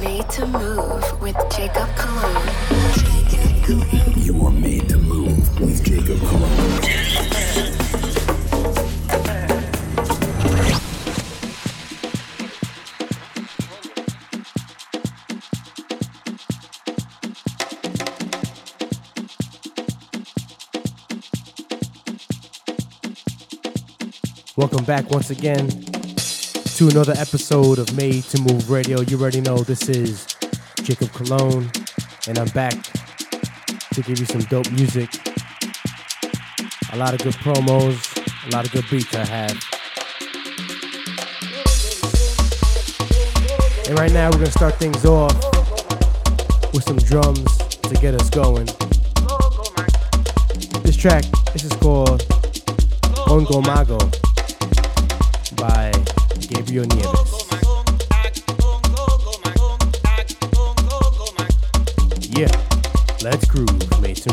made to move with Jacob Cologne. You are made to move with Jacob Cologne. Welcome back once again to another episode of Made to Move Radio. You already know this is Jacob Cologne, and I'm back to give you some dope music. A lot of good promos, a lot of good beats I have. And right now we're gonna start things off with some drums to get us going. This track, this is called Ongo Mago Gabriel Nieves. Yeah, let's groove, made to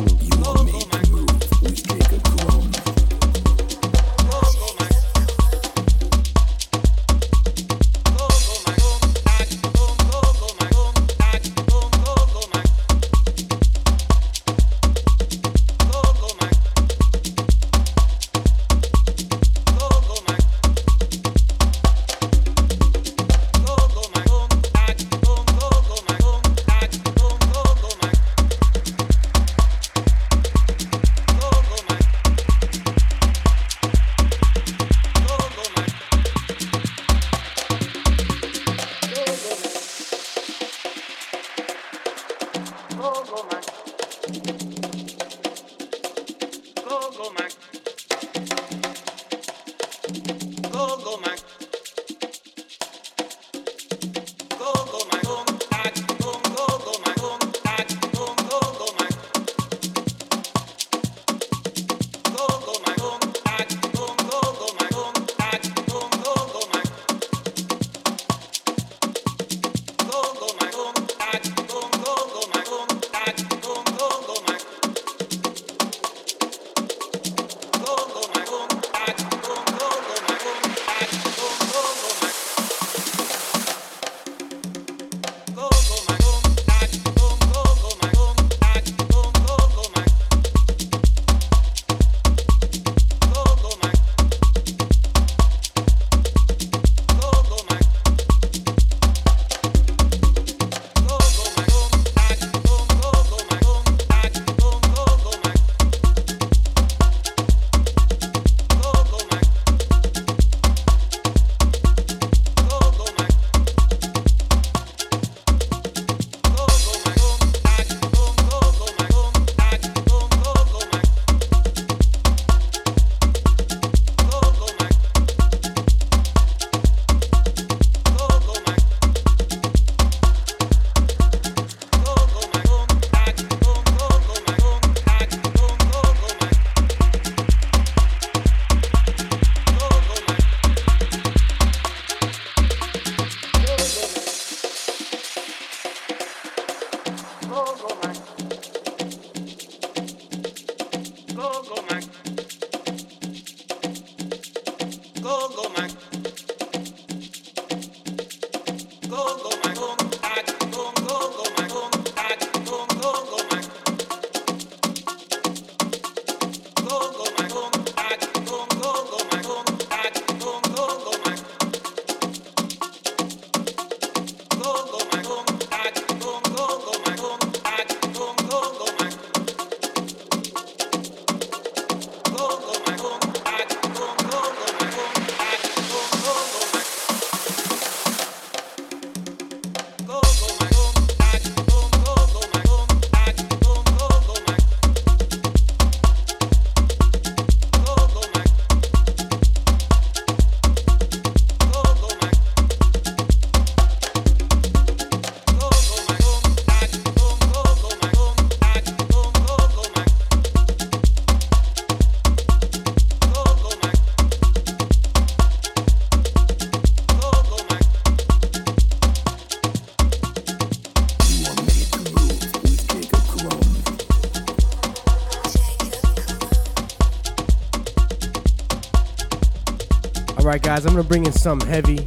guys, I'm gonna bring in something heavy.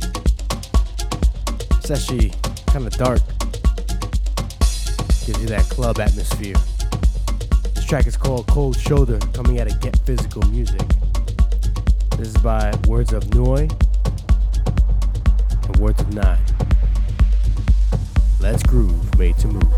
It's actually kind of dark. Gives you that club atmosphere. This track is called Cold Shoulder, coming out of Get Physical Music. This is by Words of Noi and Words of Nine. Let's groove, made to move.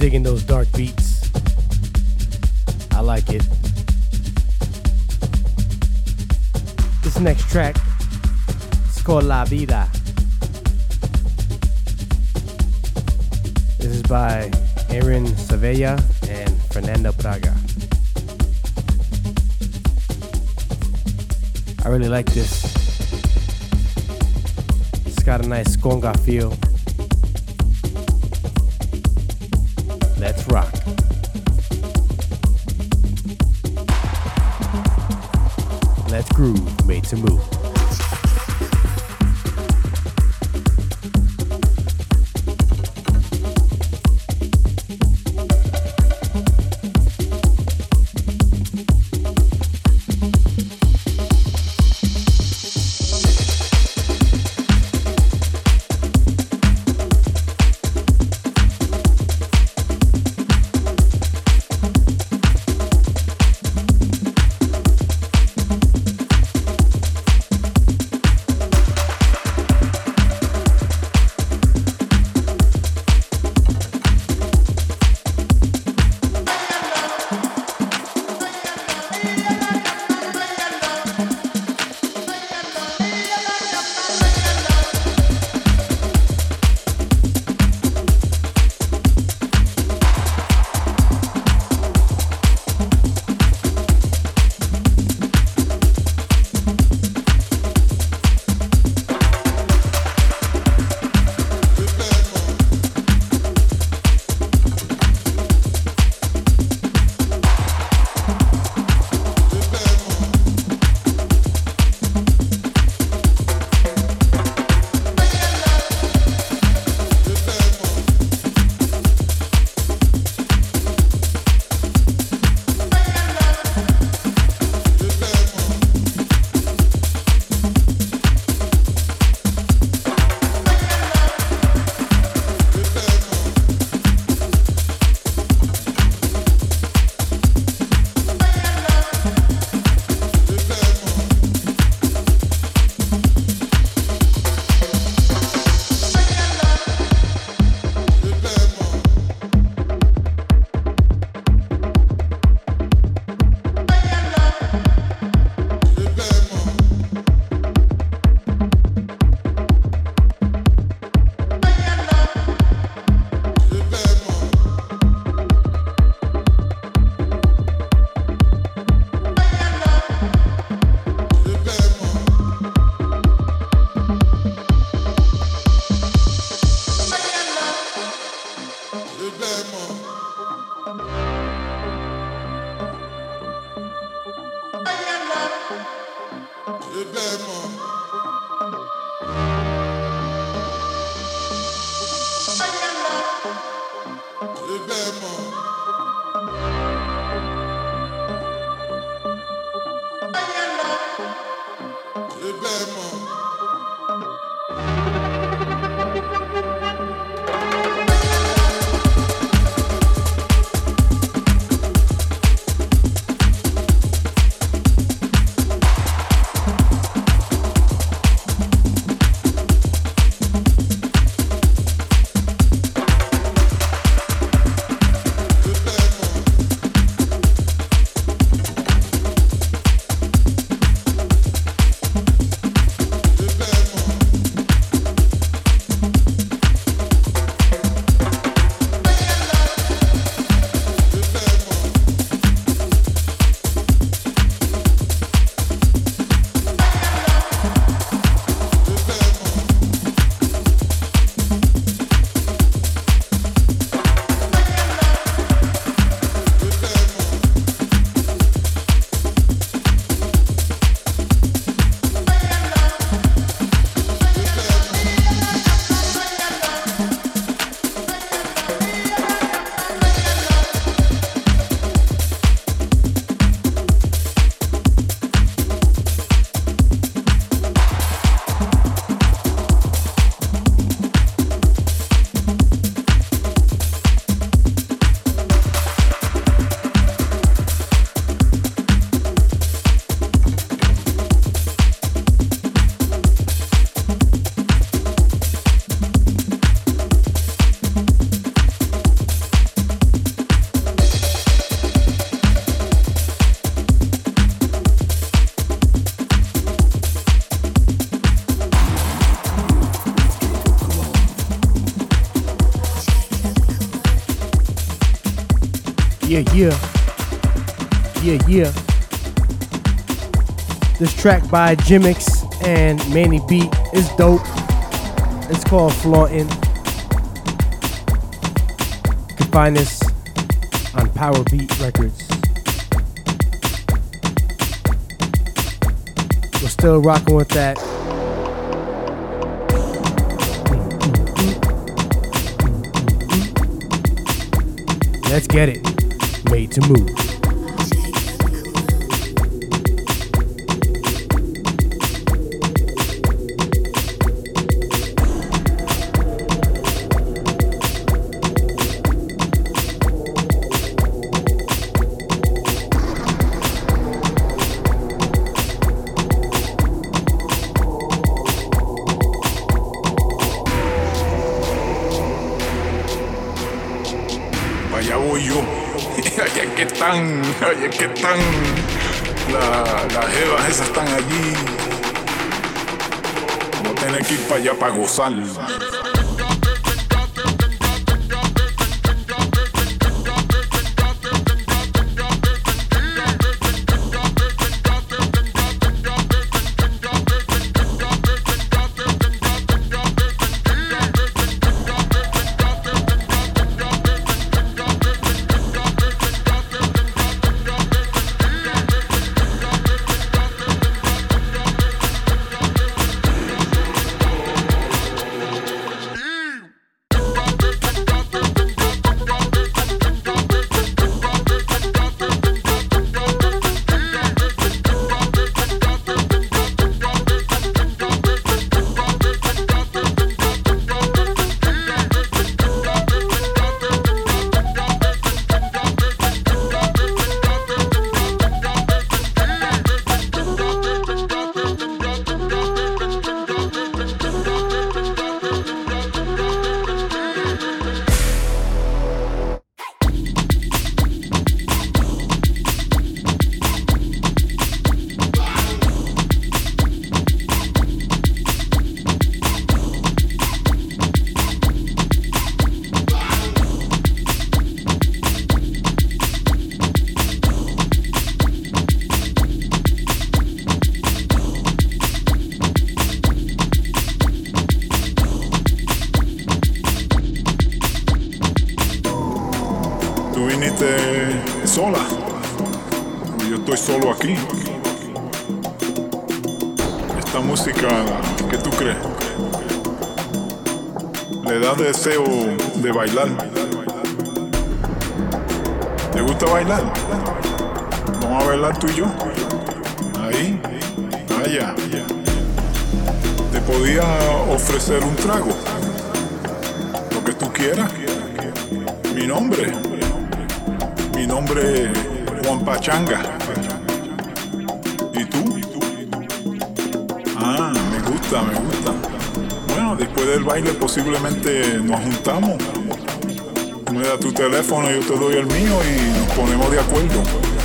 Digging those dark beats. I like it. This next track is called La Vida. This is by Aaron Sevilla and Fernando Braga. I really like this. It's got a nice conga feel. Groove, made to move. Yeah, yeah. Yeah. This track by Jimmix and Manny Beat is dope. It's called Flauntin'. You can find this on Power Beat Records. We're still rocking with that. Let's get it. Made to move. e apagou Salles. Tú y yo. Ahí, allá. Te podía ofrecer un trago. Lo que tú quieras. Mi nombre. Mi nombre es Juan Pachanga. ¿Y tú? Ah, me gusta, me gusta. Bueno, después del baile posiblemente nos juntamos. Me das tu teléfono, yo te doy el mío y nos ponemos de acuerdo.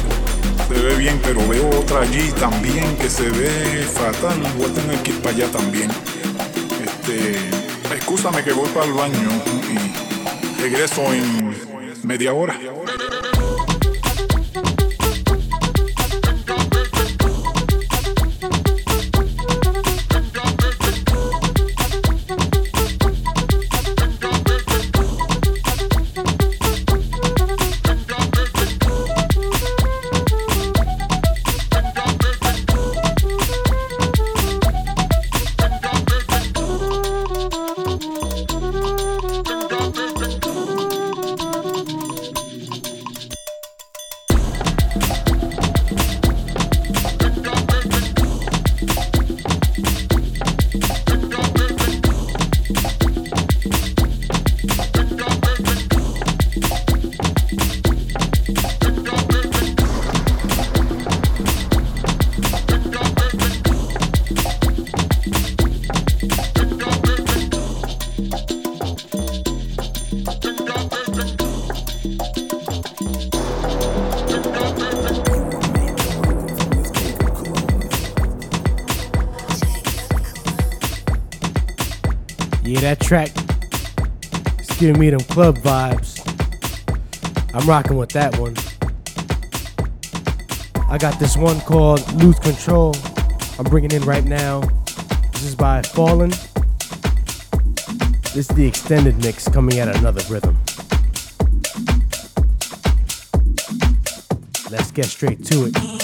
Se ve bien, pero veo otra allí también que se ve fatal. Voy a tener que ir para allá también. Este, excúsame que voy para el baño y regreso en media hora. Giving me them club vibes. I'm rocking with that one. I got this one called Lose Control. I'm bringing in right now. This is by Fallen. This is the extended mix coming at another rhythm. Let's get straight to it.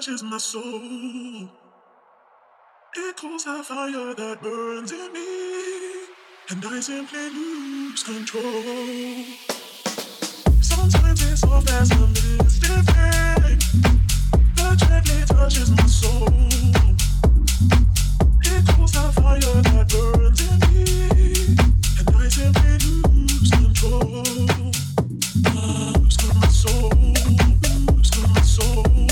Touches my soul. It cools the fire that burns in me, and I simply lose control. Sometimes it's soft as a mystic rain that gently touches my soul. It cools the fire that burns in me, and I simply lose control. Lose my soul, lose my soul.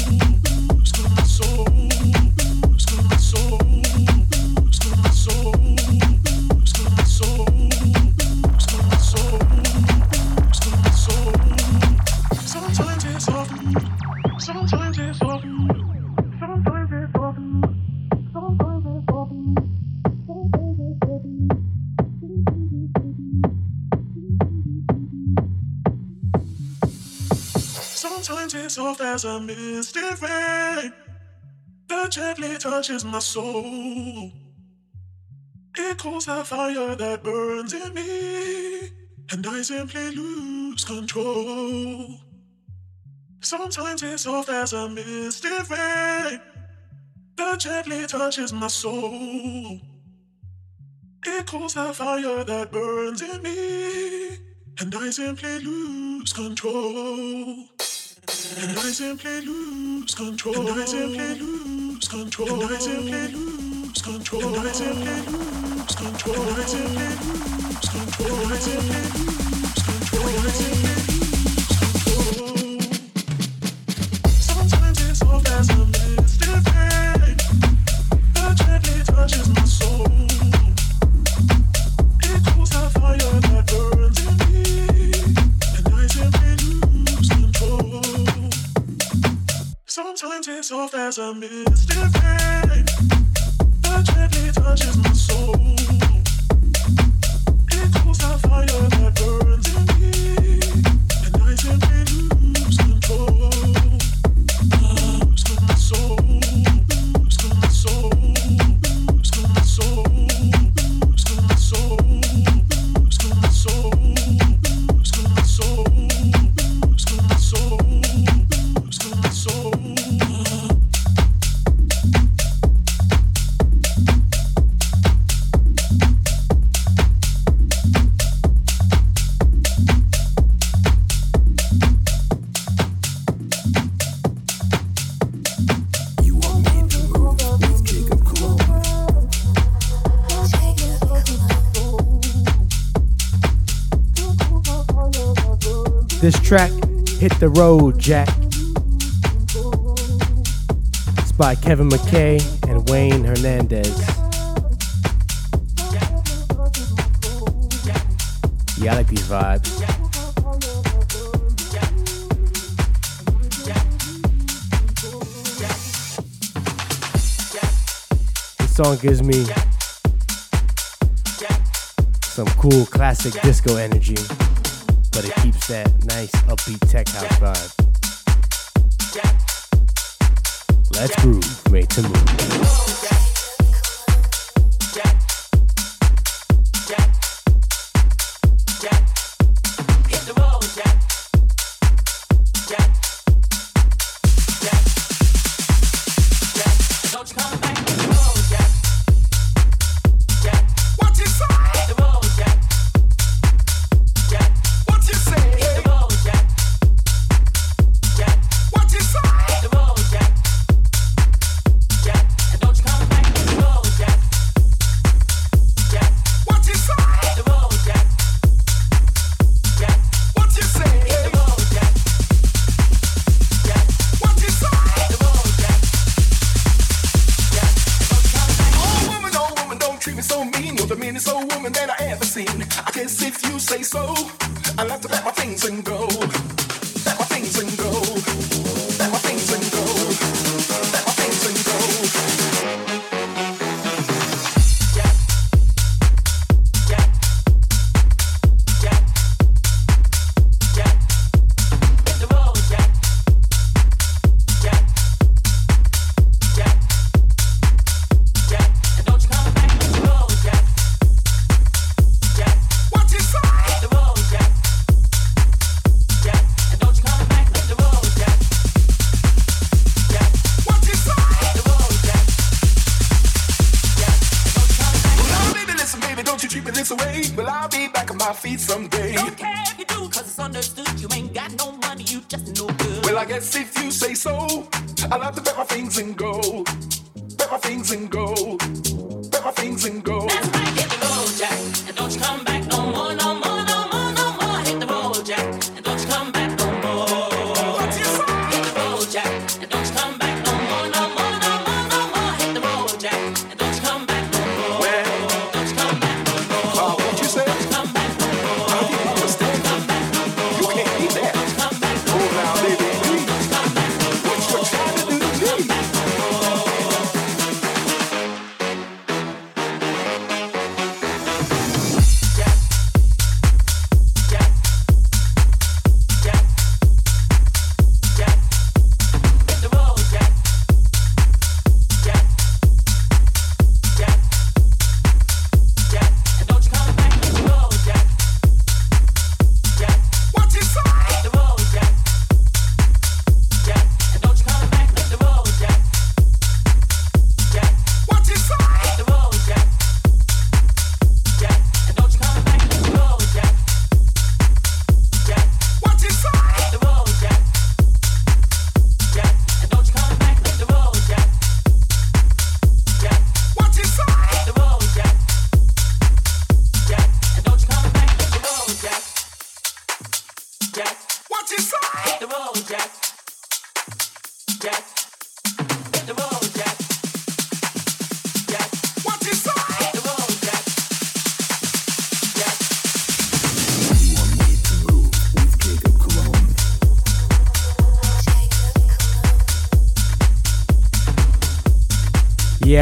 As a misty rain that gently touches my soul. It cools the fire that burns in me, and I simply lose control. Sometimes it's soft as a misty rain that gently touches my soul. It cools the fire that burns in me, and I simply lose control. And I simply lose control. And I simply lose control. And I simply lose control. And I simply lose control. And I simply lose control. And I simply lose control. And I simply. Sometimes it's so fast and mystic pain that gently touches soft as a misty rain that gently touches my soul. It cools the fire the Road, Jack. It's by Kevin McKay and Wayne Hernandez. Yeah, I like these vibes. This song gives me some cool classic disco energy, but it keeps that nice upbeat tech house vibe. Let's groove, made to move.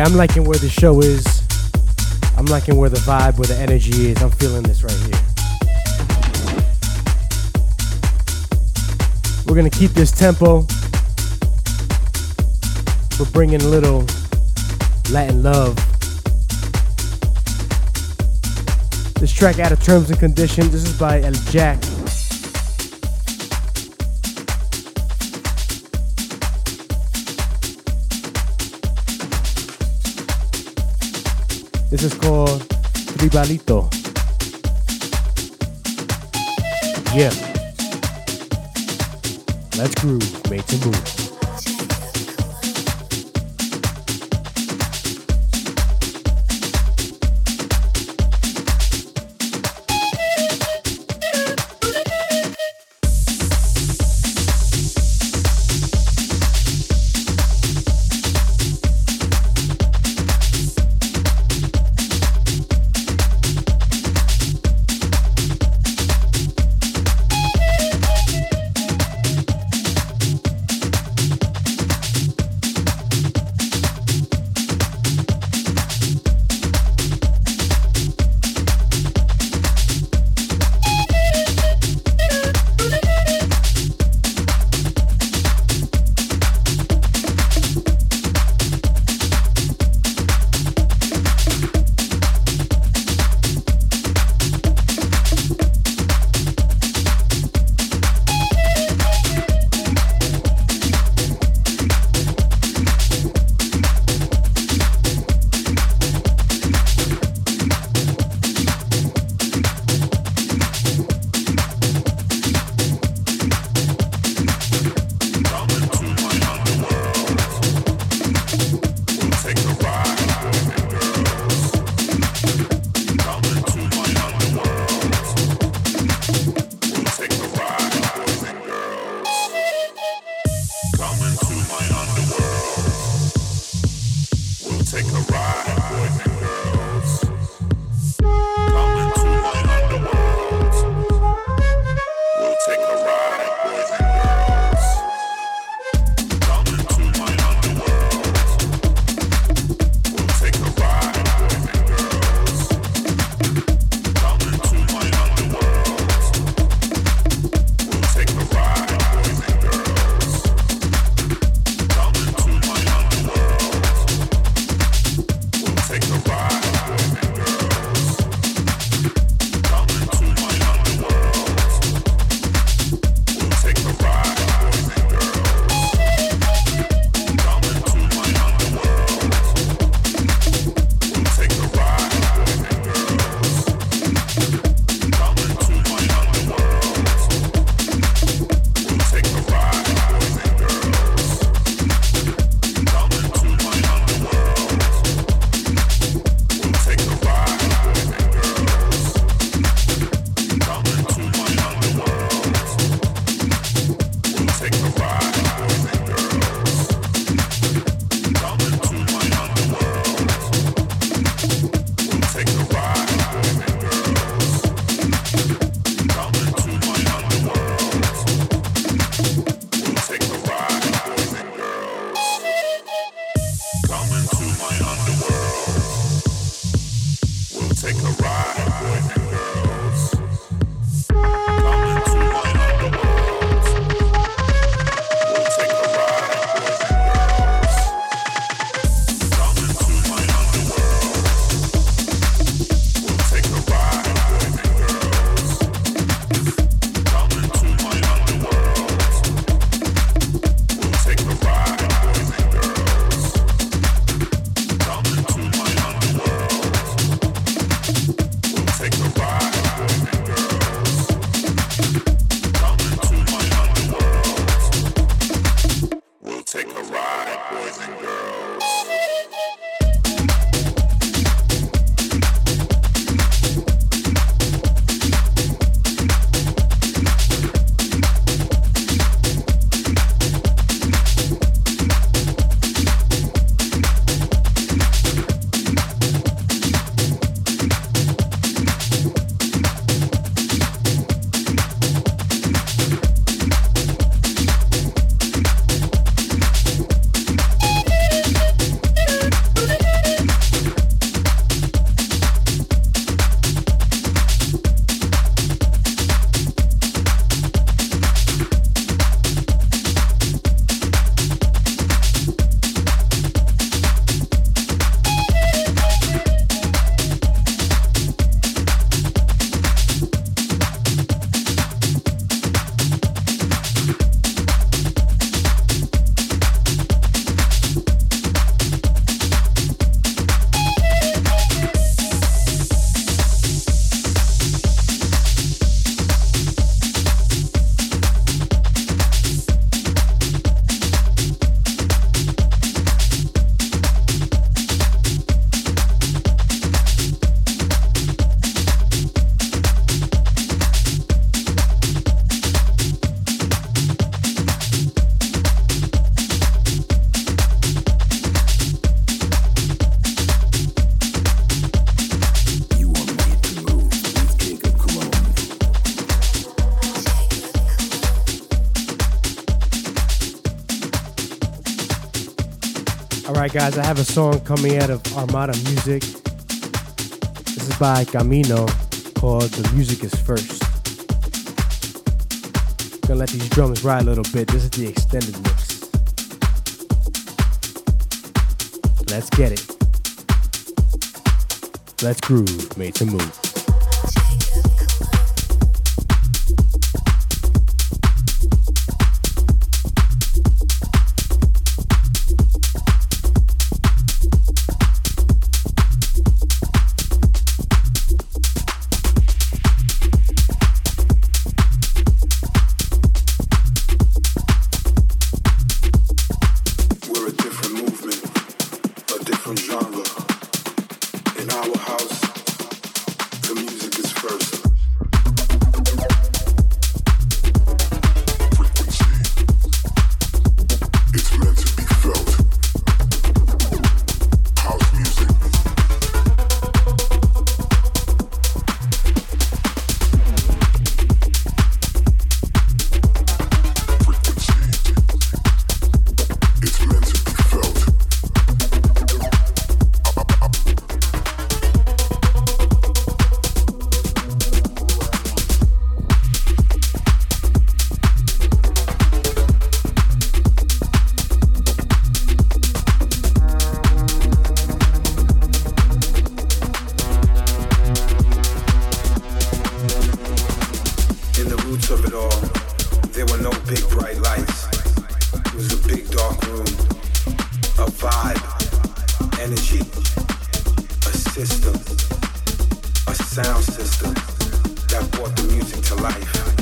I'm liking where the show is. I'm liking where the vibe, where the energy is. I'm feeling this right here. We're gonna keep this tempo. We're bringing a little Latin love. This track out of terms and conditions. This is by El Jack. Tribalito. Yeah. Let's groove, made to move. Guys, I have a song coming out of Armada Music. This is by Camino called The Music is First. Gonna let these drums ride a little bit. This is the extended mix. Let's get it. Let's groove, made to move. sound system that brought the music to life.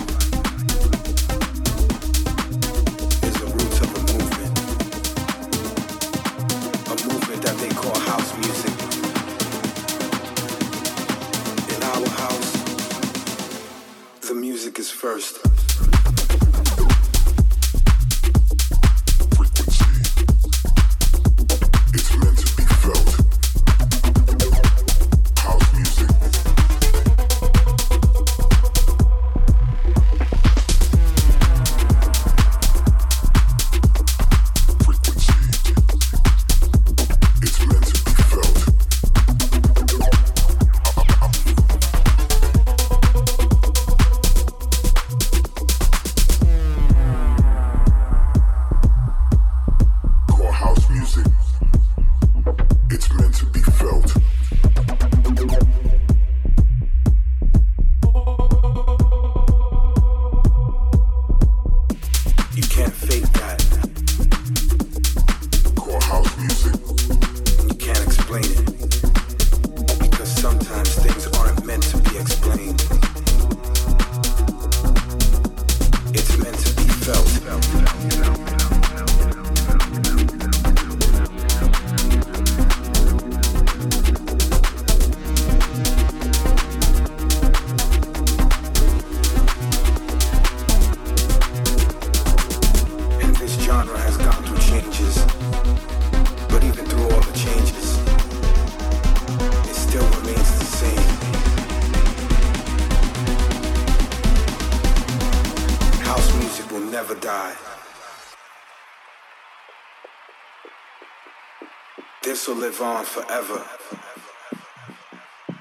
Live on forever,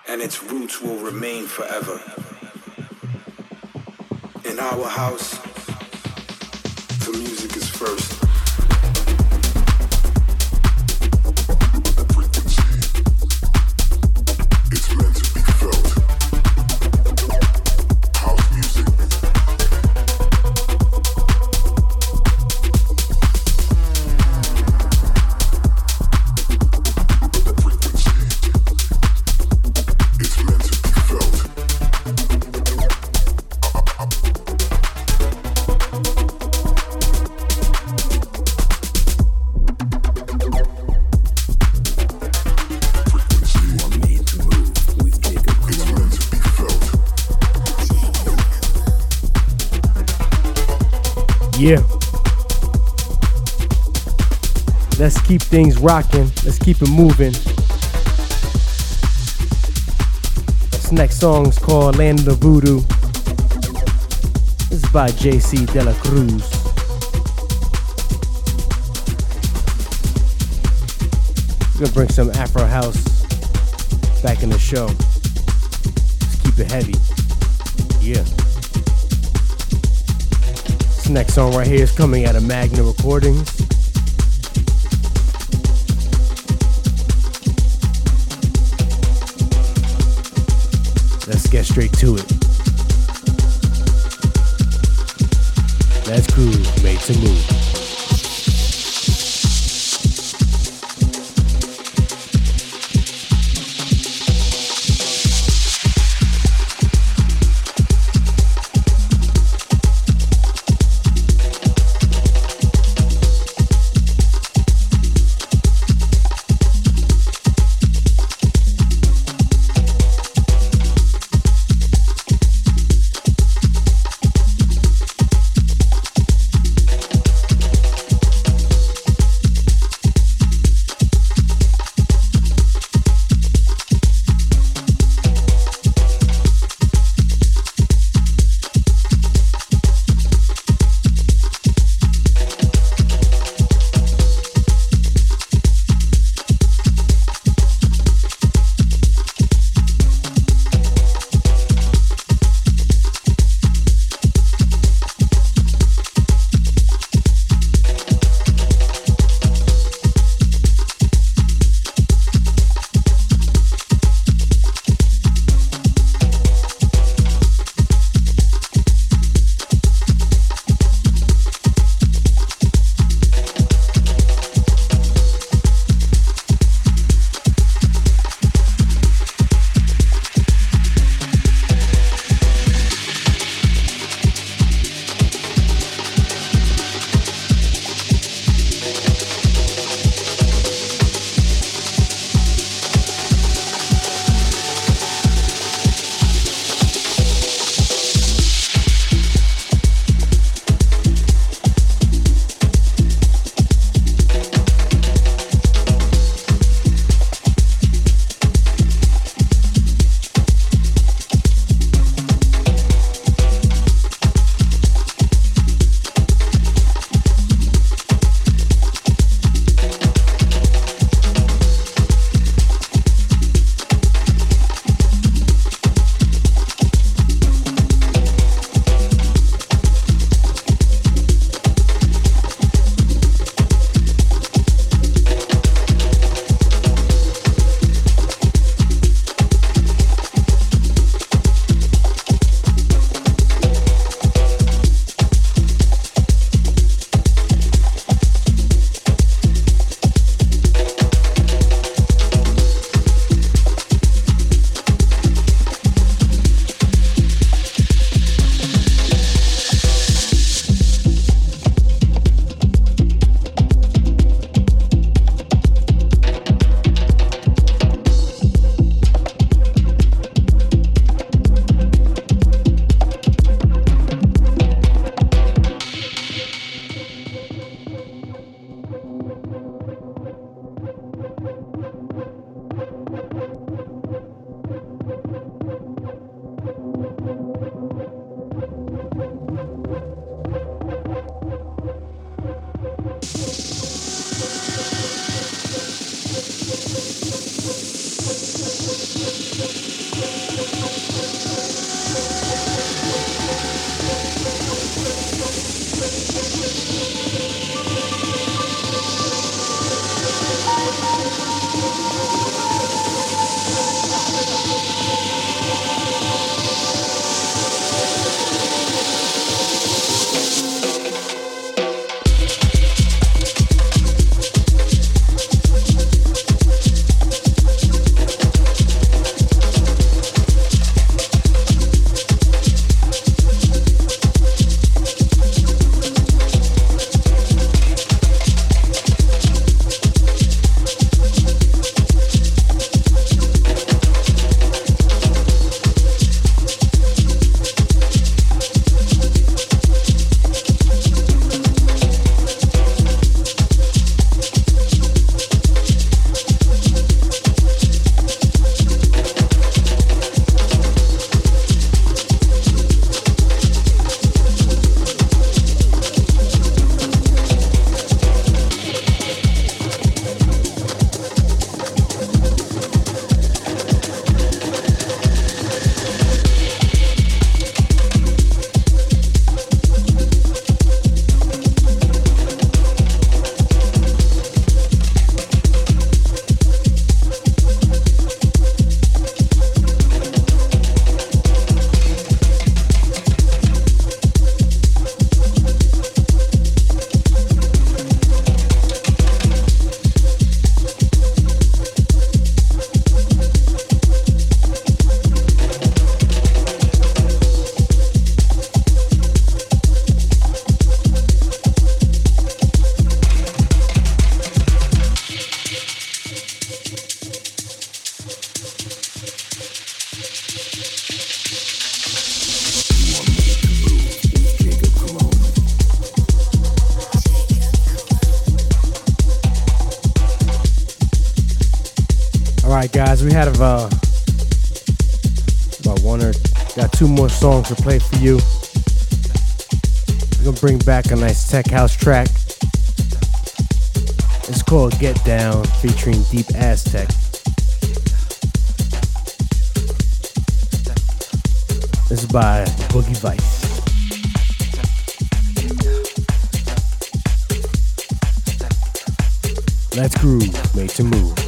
and its roots will remain forever. In our house, the music is first. Keep things rocking. Let's keep it moving. This next song is called Land of Voodoo. This is by JC De La Cruz. We're gonna bring some Afro House back in the show. Let's keep it heavy. Yeah. This next song right here is coming out of Magna Recordings. Get straight to it. That's cool, made to move. Right, guys, we had uh, about one or got two more songs to play for you. We're gonna bring back a nice tech house track. It's called Get Down, featuring Deep Aztec. This is by Boogie Vice. Let's groove, made to move.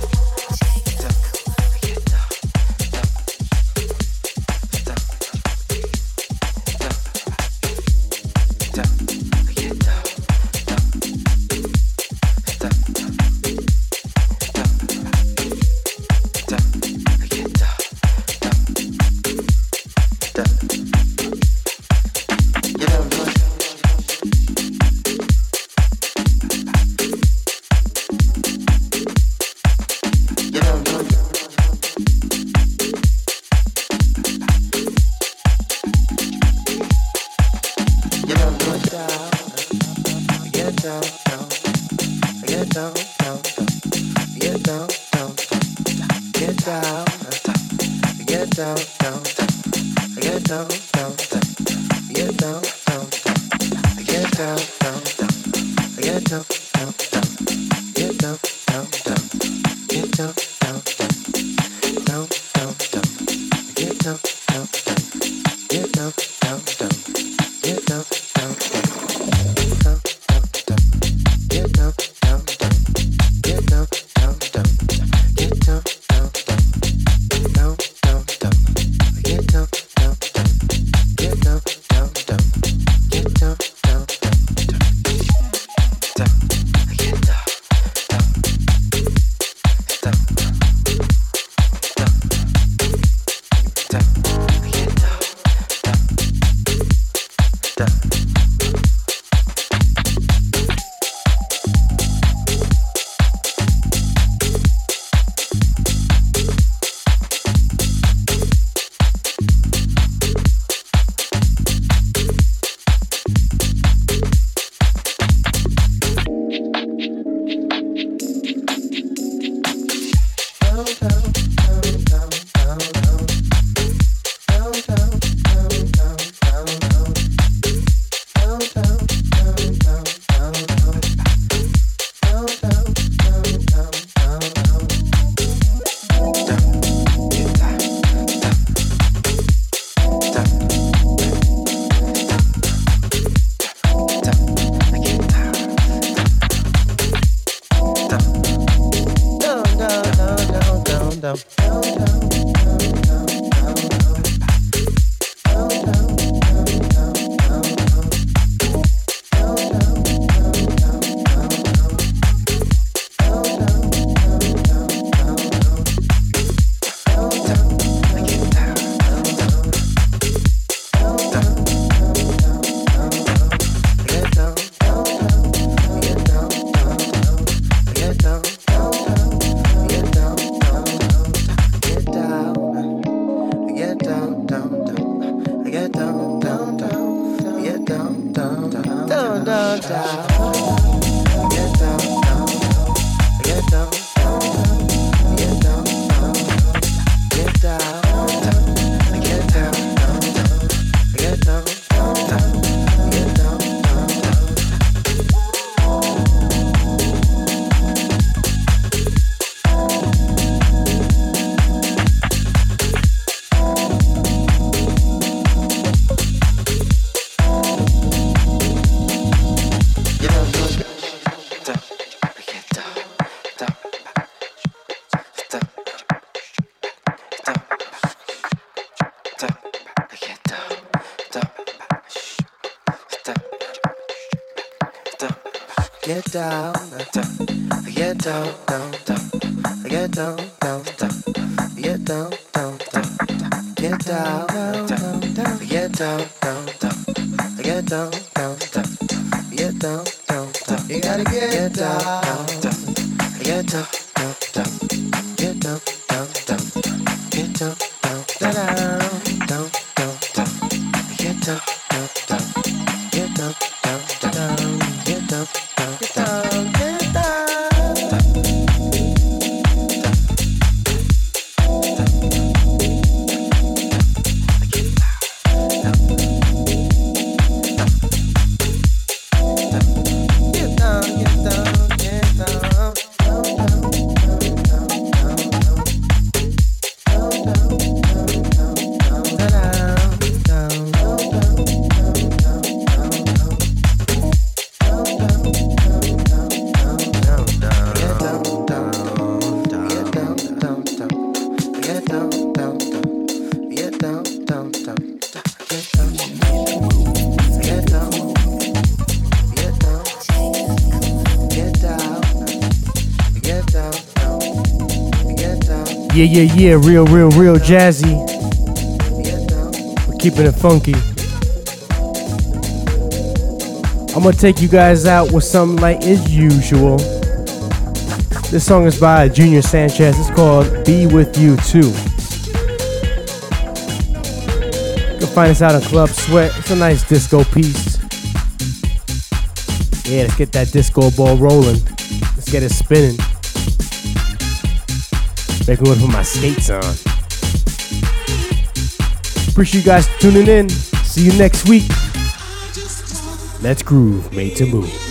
down. Yeah, yeah, yeah, real, real, real jazzy. We're keeping it funky. I'm gonna take you guys out with something like as usual. This song is by Junior Sanchez. It's called Be With You Too. You can find us out on Club Sweat. It's a nice disco piece. Yeah, let's get that disco ball rolling. Let's get it spinning. Make me want to put my skates on. Uh. Appreciate you guys tuning in. See you next week. Let's groove, made to move.